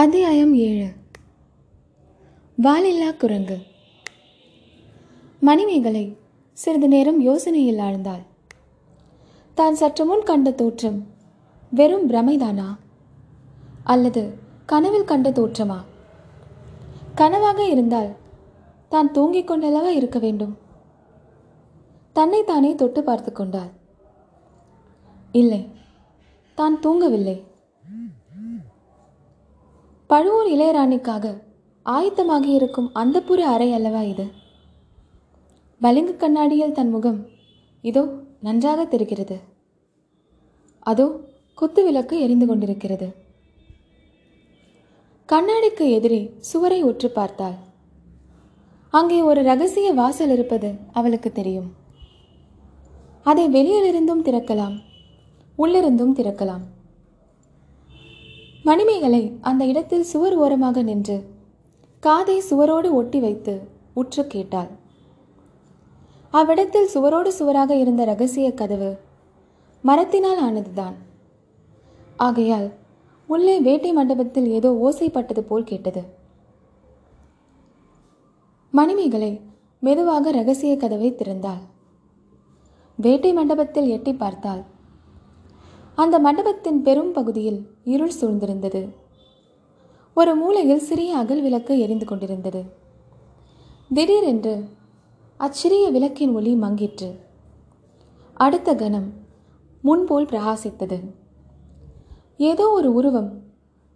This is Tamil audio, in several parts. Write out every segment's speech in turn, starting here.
அத்தியாயம் ஏழு. வாலில்லா குரங்கு. மணிமேகலை சிறிது நேரம் யோசனையில் ஆழ்ந்தாள். தான் சற்று முன் கண்ட தோற்றம் வெறும் பிரமைதானா? அல்லது கனவில் கண்ட தோற்றமா? கனவாக இருந்தால் தான் தூங்கிக் கொண்டளவா இருக்க வேண்டும்? தன்னைத்தானே தொட்டு பார்த்து கொண்டாள். இல்லை தான் தூங்கவில்லை. பழுவூர் இளையராணிக்காக ஆயத்தமாகி இருக்கும் அந்தப்புற அறை அல்லவா இது? பளிங்கு கண்ணாடியில் தன் முகம் இதோ நன்றாக தெரிகிறது. அதோ குத்து விளக்கு எரிந்து கொண்டிருக்கிறது. கண்ணாடிக்கு எதிரே சுவரை உற்று பார்த்தாள். அங்கே ஒரு ரகசிய வாசல் இருப்பது அவளுக்கு தெரியும். அதை வெளியிலிருந்தும் திறக்கலாம் உள்ளிருந்தும் திறக்கலாம். மணிமேகலை அந்த இடத்தில் சுவர் ஓரமாக நின்று காதை சுவரோடு ஒட்டி வைத்து உற்று கேட்டாள். அவ்விடத்தில் சுவரோடு சுவராக இருந்த ரகசிய கதவு மரத்தினால் ஆனதுதான். ஆகையால் உள்ளே வேட்டை மண்டபத்தில் ஏதோ ஓசைப்பட்டது போல் கேட்டது. மணிமேகலை மெதுவாக ரகசிய கதவை திறந்தாள். வேட்டை மண்டபத்தில் எட்டி பார்த்தாள். அந்த மண்டபத்தின் பெரும் பகுதியில் இருள் சூழ்ந்திருந்தது. ஒரு மூலையில் சிறிய அகல் விளக்கு எரிந்து கொண்டிருந்தது. திடீரென்று அச்சிறிய விளக்கின் ஒளி மங்கிற்று. அடுத்த கணம் முன்போல் பிரகாசித்தது. ஏதோ ஒரு உருவம்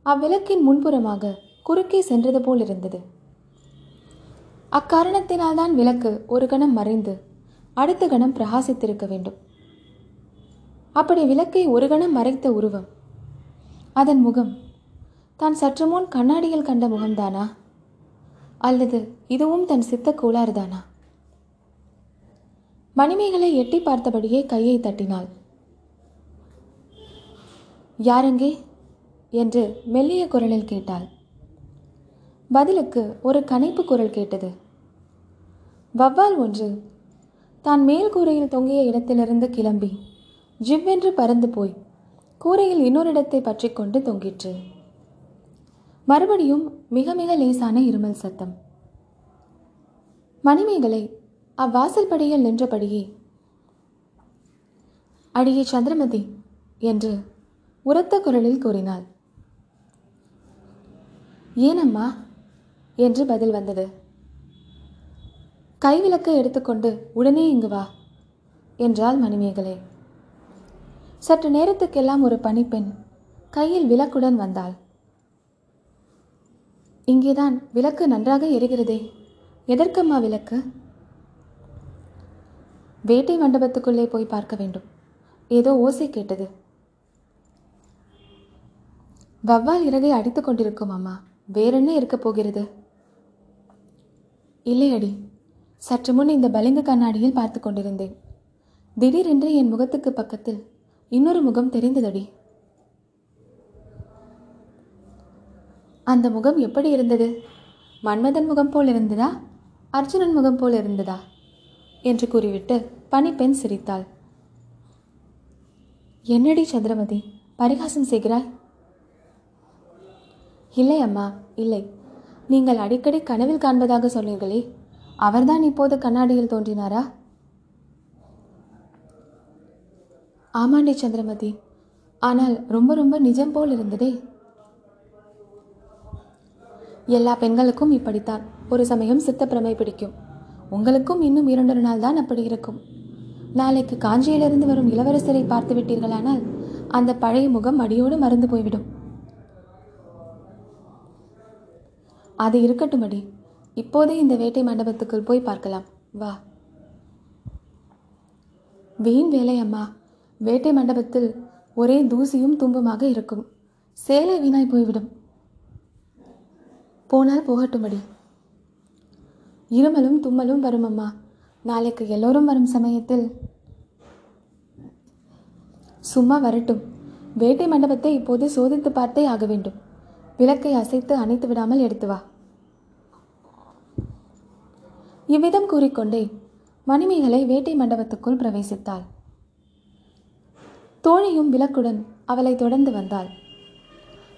அவ்விளக்கின் முன்புறமாக குறுக்கே சென்றது போல் இருந்தது அக்காரணத்தினால்தான் விளக்கு ஒரு கணம் மறைந்து அடுத்த கணம் பிரகாசித்திருக்க வேண்டும். அப்படி விளக்கை ஒரு கணம் மறைத்த உருவம். அதன் முகம். தான் சற்று முன் கண்ணாடியில் கண்ட முகம்தானா? அல்லது இதுவும் தன் சித்த கோளாறுதானா? மணிமேகலை எட்டி பார்த்தபடியே கையை தட்டினாள். யாரெங்கே? என்று மெல்லிய குரலில் கேட்டாள். பதிலுக்கு ஒரு கனைப்பு குரல் கேட்டது. வவ்வால் ஒன்று. தான் மேல் கூரையில் தொங்கிய இடத்திலிருந்து கிளம்பி ஜிவ்வென்று பறந்து போய் கூரையில் இன்னொரு இடத்தை பற்றி கொண்டு தொங்கிற்று. மறுபடியும் மிக மிக லேசான இருமல் சத்தம். மணிமேகலை அவ்வாசல் படியில் நின்றபடியே அடியே சந்திரமதி என்று உரத்த குரலில் கூறினாள். ஏனம்மா என்று பதில் வந்தது. கைவிளக்கை எடுத்துக்கொண்டு உடனே இங்கு வா என்றாள் மணிமேகலை. சற்று நேரத்துக்கெல்லாம் ஒரு பணிப்பெண் கையில் விளக்குடன் வந்தாள். இங்கேதான் விளக்கு நன்றாக எரிகிறதே. எதற்கம்மா விளக்கு? வேட்டை மண்டபத்துக்குள்ளே போய் பார்க்க வேண்டும். ஏதோ ஓசை கேட்டது. வவ்வால் இறகை அடித்துக் கொண்டிருக்கும் அம்மா. வேறென்ன இருக்கப் போகிறது? இல்லையடி சற்று முன் இந்த பளிங்கு கண்ணாடியில் பார்த்து கொண்டிருந்தேன். திடீரென்று என் முகத்துக்கு பக்கத்தில் இன்னொரு முகம் தெரிந்ததடி. அந்த முகம் எப்படி இருந்தது? மன்மதன் முகம் போல் இருந்ததா? அர்ஜுனன் முகம் போல் இருந்ததா? என்று கூறிவிட்டு பனிப்பெண் சிரித்தாள். என்னடி சந்திரமதி பரிகாசம் செய்கிறாய்? இல்லை அம்மா இல்லை. நீங்கள் அடிக்கடி கனவில் காண்பதாக சொன்னீர்களே அவர்தான் இப்போது கண்ணாடியில் தோன்றினாரா? ஆமாண்டி சந்திரமதி. ஆனால் ரொம்ப ரொம்ப நிஜம் போல் இருந்ததே. எல்லா பெண்களுக்கும் இப்படித்தான். ஒரு சமயம் சித்தப்பிரமை பிடிக்கும். உங்களுக்கும் இன்னும் இரண்டொரு நாள் தான் அப்படி இருக்கும். நாளைக்கு காஞ்சியிலிருந்து வரும் இளவரசரை பார்த்து விட்டீர்களானால் அந்த பழைய முகம் அடியோடு மறந்து போய்விடும். அது இருக்கட்டும் அடி இப்போதே இந்த வேட்டை மண்டபத்துக்குள் போய் பார்க்கலாம். வா. வீண் வேலை அம்மா. வேட்டை மண்டபத்தில் ஒரே தூசியும் தும்புமாக இருக்கும். சேலை வீணாய் போய்விடும். போனால் போகட்டும்படி. இருமலும் தும்மலும் வரும் அம்மா நாளைக்கு எல்லோரும் வரும் சமயத்தில். சும்மா வரட்டும். வேட்டை மண்டபத்தை இப்போது சோதித்து பார்த்தே ஆக வேண்டும். விளக்கை அசைத்து அணைத்து விடாமல் எடுத்து வா. இவ்விதம் கூறிக்கொண்டே மணிமேகலை வேட்டை மண்டபத்துக்குள் பிரவேசித்தாள். தோழியும் விளக்குடன் அவளை தொடர்ந்து வந்தாள்.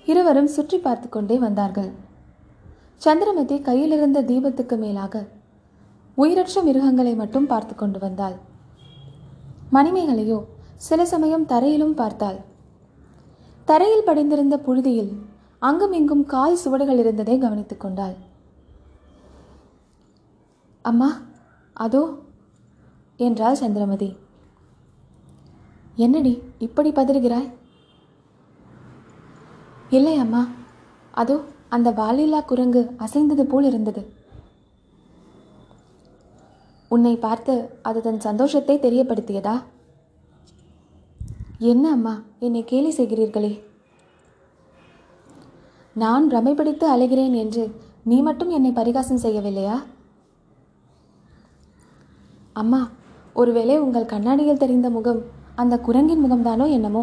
இருவரும் சுற்றி பார்த்து கொண்டே வந்தார்கள். சந்திரமதி கையிலிருந்த தீபத்துக்கு மேலாக உயிரற்ற மிருகங்களை மட்டும் பார்த்து கொண்டு வந்தாள். மணிமேகலையோ சில சமயம் தரையிலும் பார்த்தாள். தரையில் படிந்திருந்த புழுதியில் அங்கும் இங்கும் கால் சுவடுகள் இருந்ததை கவனித்துக் கொண்டாள். அம்மா அதோ என்றாள் சந்திரமதி. என்னடி இப்படி பதறுகிறாய்? இல்லை அம்மா. அதோ அந்த வாலில்லா குரங்கு அசைந்தது போல் இருந்தது. உன்னை பார்த்து அது தன் சந்தோஷத்தை தெரியப்படுத்தியதா? என்ன அம்மா என்னை கேலி செய்கிறீர்களே? நான் பிரமைப்பிடித்து அலைகிறேன் என்று நீ மட்டும் என்னை பரிகாசம் செய்யவில்லையா? அம்மா ஒருவேளை உங்கள் கண்ணாடியில் தெரிந்த முகம் அந்த குரங்கின் முகம்தானோ என்னமோ?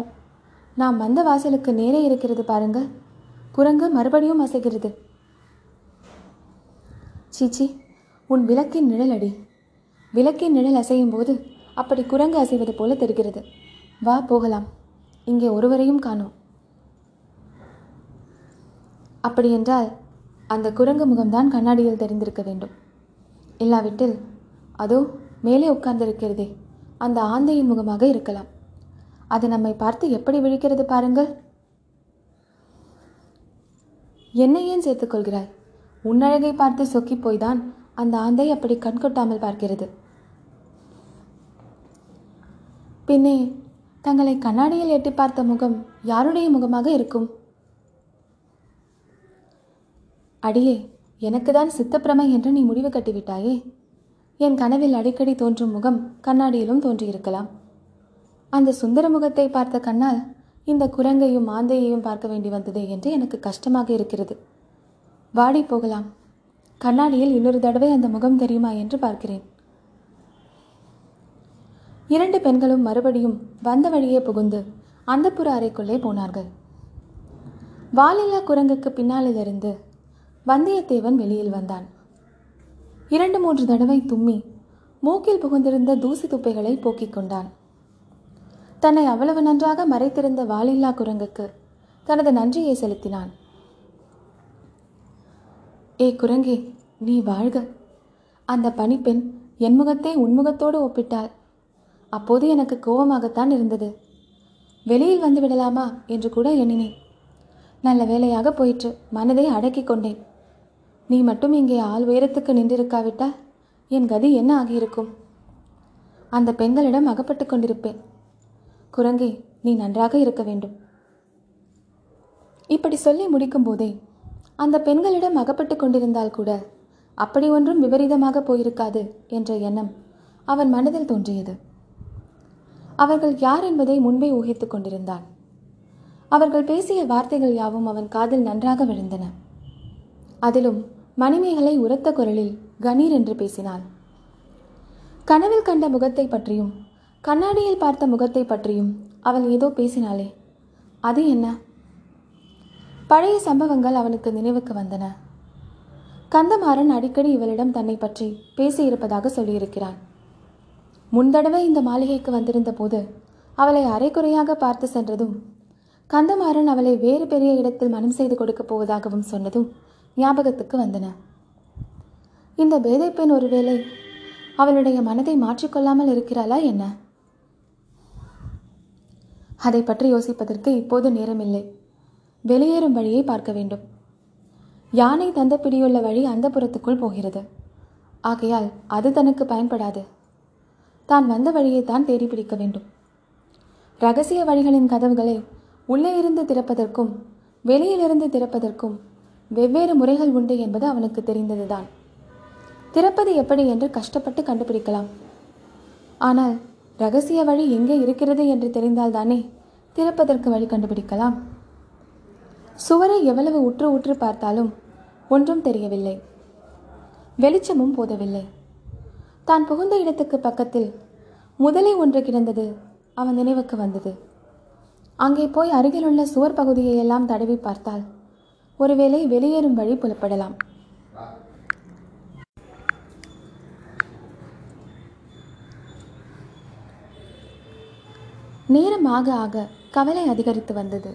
நாம் வந்த வாசலுக்கு நேரே இருக்கிறது பாருங்கள் குரங்கு மறுபடியும் அசைகிறது. சீச்சி உன் விளக்கின் நிழல் அடி. விளக்கின் நிழல் அசையும் போது அப்படி குரங்கு அசைவது போல தெரிகிறது. வா போகலாம். இங்கே ஒருவரையும் காணோம். அப்படியென்றால் அந்த குரங்கு முகம்தான் கண்ணாடியில் தெரிந்திருக்க வேண்டும். இல்லாவிட்டில் அதோ மேலே உட்கார்ந்திருக்கிறதே. அந்த ஆந்தையின் முகமாக இருக்கலாம். அது நம்மை பார்த்து எப்படி விழிக்கிறது பாருங்கள். என்னை ஏன் சேர்த்துக்கொள்கிறாய் உன்னழகை பார்த்து சொக்கி போய்தான் அந்த ஆந்தை அப்படி கண்கொட்டாமல் பார்க்கிறது. பின்னே தங்களை கண்ணாடியில் எட்டி பார்த்த முகம் யாருடைய முகமாக இருக்கும்? அடியே எனக்குதான் சித்தப்பிரமை என்று நீ முடிவு கட்டிவிட்டாயே. என் கனவில் அடிக்கடி தோன்றும் முகம் கண்ணாடியிலும் தோன்றியிருக்கலாம். அந்த சுந்தர முகத்தை பார்த்த கண்ணால் இந்த குரங்கையும் மாந்தையையும் பார்க்க வேண்டி வந்ததே என்று எனக்கு கஷ்டமாக இருக்கிறது. வாடி போகலாம். கண்ணாடியில் இன்னொரு தடவை அந்த முகம் தெரியுமா என்று பார்க்கிறேன். இரண்டு பெண்களும் மறுபடியும் வந்த வழியே புகுந்து அந்தப்புற அறைக்குள்ளே போனார்கள். வாலில்லா குரங்குக்கு பின்னாலிலிருந்து வந்தியத்தேவன் வெளியில் வந்தான். இரண்டு மூன்று தடவை தும்மி மூக்கில் புகுந்திருந்த தூசி துப்பைகளை போக்கிக் கொண்டான். தன்னை அவ்வளவு நன்றாக மறைத்திருந்த வாலில்லா குரங்குக்கு தனது நன்றியை செலுத்தினான். ஏ குரங்கே நீ வாழ்க. அந்த பணிப்பெண் என் முகத்தை உன்முகத்தோடு ஒப்பிட்டாள். அப்போது எனக்கு கோபமாகத்தான் இருந்தது. வெளியில் வந்து விடலாமா? என்று கூட எண்ணினேன். நல்ல வேலையாக போயிற்று. மனதை அடக்கிக் கொண்டேன். நீ மட்டும் இங்கே ஆள் உயரத்துக்கு நின்றிருக்காவிட்டால் என் கதி என்ன ஆகியிருக்கும்? அந்த பெண்களிடம் அகப்பட்டு கொண்டிருப்பேன். குரங்கே நீ நன்றாக இருக்க வேண்டும். இப்படி சொல்லி முடிக்கும் போதே அந்த பெண்களிடம் அகப்பட்டு கொண்டிருந்தால் கூட அப்படி ஒன்றும் விபரீதமாக போயிருக்காது என்ற எண்ணம் அவன் மனதில் தோன்றியது. அவர்கள் யார் என்பதை முன்பே ஊகித்துக் கொண்டிருந்தான். அவர்கள் பேசிய வார்த்தைகள் யாவும் அவன் காதில் நன்றாக விழுந்தன. அதிலும் மணிமேகலை உரத்த குரலில் கணீர் என்று பேசினாள். கனவில் கண்ட முகத்தை பற்றியும் கண்ணாடியில் பார்த்த முகத்தை பற்றியும் அவள் ஏதோ பேசினாளே. அது என்ன? பழைய சம்பவங்கள் அவனுக்கு நினைவுக்கு வந்தன. கந்தமாறன் அடிக்கடி இவளிடம் தன்னை பற்றி பேசியிருப்பதாக சொல்லியிருக்கிறான். முன்தடவை இந்த மாளிகைக்கு வந்திருந்த போது அவளை அரைக்குறையாக பார்த்து சென்றதும் கந்தமாறன் அவளை வேறு பெரிய இடத்தில் மனம் செய்து கொடுக்கப் போவதாகவும் சொன்னதும் ஞாபகத்துக்கு வந்தன. இந்த பேதை பெண் ஒருவேளை அவளுடைய மனதை மாற்றிக்கொள்ளாமல் இருக்கிறாளா என்ன? அதை பற்றி யோசிப்பதற்கு இப்போது நேரமில்லை. வெளியேறும் வழியை பார்க்க வேண்டும். யானை தந்த பிடியுள்ள வழி அந்த புறத்துக்குள் போகிறது. ஆகையால் அது தனக்கு பயன்படாது. தான் வந்த வழியை தான் தேடி பிடிக்க வேண்டும். ரகசிய வழிகளின் கதவுகளை உள்ளே இருந்து திறப்பதற்கும் வெளியிலிருந்து திறப்பதற்கும் வெவ்வேறு முறைகள் உண்டு என்பது அவனுக்கு தெரிந்ததுதான். திறப்பது எப்படி என்று கஷ்டப்பட்டு கண்டுபிடிக்கலாம். ஆனால் ரகசிய வழி எங்கே இருக்கிறது என்று தெரிந்தால்தானே திறப்பதற்கு வழி கண்டுபிடிக்கலாம். சுவரை எவ்வளவு உற்று உற்று பார்த்தாலும் ஒன்றும் தெரியவில்லை. வெளிச்சமும் போதவில்லை. தான் புகுந்த இடத்துக்கு பக்கத்தில் முதலை ஒன்று கிடந்தது அவன் நினைவுக்கு வந்தது. அங்கே போய் அருகிலுள்ள சுவர் பகுதியை எல்லாம் தடவி பார்த்தால் ஒருவேளை வெளியேறும் வழி புலப்படலாம். நேரம் ஆக ஆக கவலை அதிகரித்து வந்தது.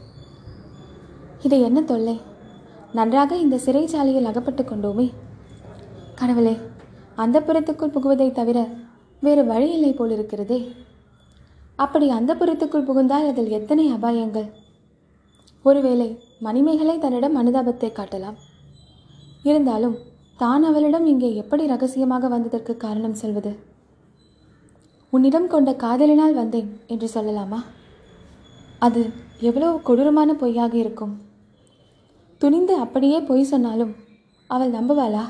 இது என்ன தொல்லை? நன்றாக இந்த சிறைச்சாலையில் அகப்பட்டு கொண்டோமே. கடவுளே அந்த புறத்துக்குள் புகுவதை தவிர வேறு வழி இல்லை போலிருக்கிறதே. அப்படி அந்த புறத்துக்குள் புகுந்தால் அதில் எத்தனை அபாயங்கள்? ஒருவேளை மணிமேகலை தன்னிடம் அனுதாபத்தை காட்டலாம். இருந்தாலும் தான் அவளிடம் இங்கே எப்படி ரகசியமாக வந்ததற்கு காரணம் சொல்வது? உன்னிடம் கொண்ட காதலினால் வந்தேன் என்று சொல்லலாமா? அது எவ்வளவு கொடூரமான பொய்யாக இருக்கும். துணிந்து அப்படியே பொய் சொன்னாலும் அவள் நம்புவாளா?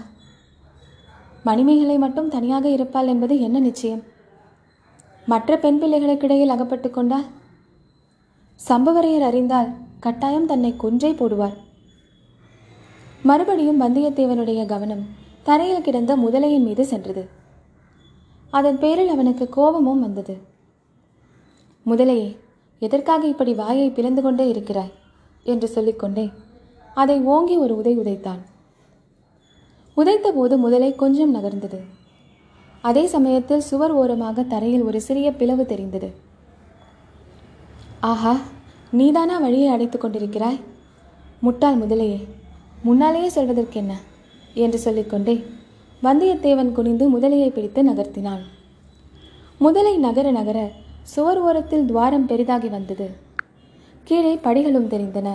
மணிமேகலை மட்டும் தனியாக இருப்பாள் என்பது என்ன நிச்சயம்? மற்ற பெண் பிள்ளைகளுக்கிடையில் அகப்பட்டு கொண்டால்? சம்பவரையர் அறிந்தால் கட்டாயம் தன்னை கொன்றே போடுவார். மறுபடியும் வந்தியத்தேவனுடைய கவனம் தரையில் கிடந்த முதலையின் மீது சென்றது. அதன் பேரில் அவனுக்கு கோபமும் வந்தது. முதலையே எதற்காக இப்படி வாயை பிளந்து கொண்டே இருக்கிறாய்? என்று சொல்லிக்கொண்டே அதை ஓங்கி ஒரு உதை உதைத்தான். உதைத்தபோது முதலை கொஞ்சம் நகர்ந்தது. அதே சமயத்தில் சுவர் ஓரமாக தரையில் ஒரு சிறிய பிளவு தெரிந்தது. ஆஹா நீதானா வழியை அடைத்து கொண்டிருக்கிறாய்? முட்டாள் முதலையே முன்னாலேயே சொல்வதற்கு என்ன என்று சொல்லிக்கொண்டே வந்தியத்தேவன் குனிந்து முதலையை பிடித்து நகர்த்தினான். முதலை நகர நகர சுவர் ஓரத்தில் துவாரம் பெரிதாகி வந்தது. கீழே படிகளும் தெரிந்தன.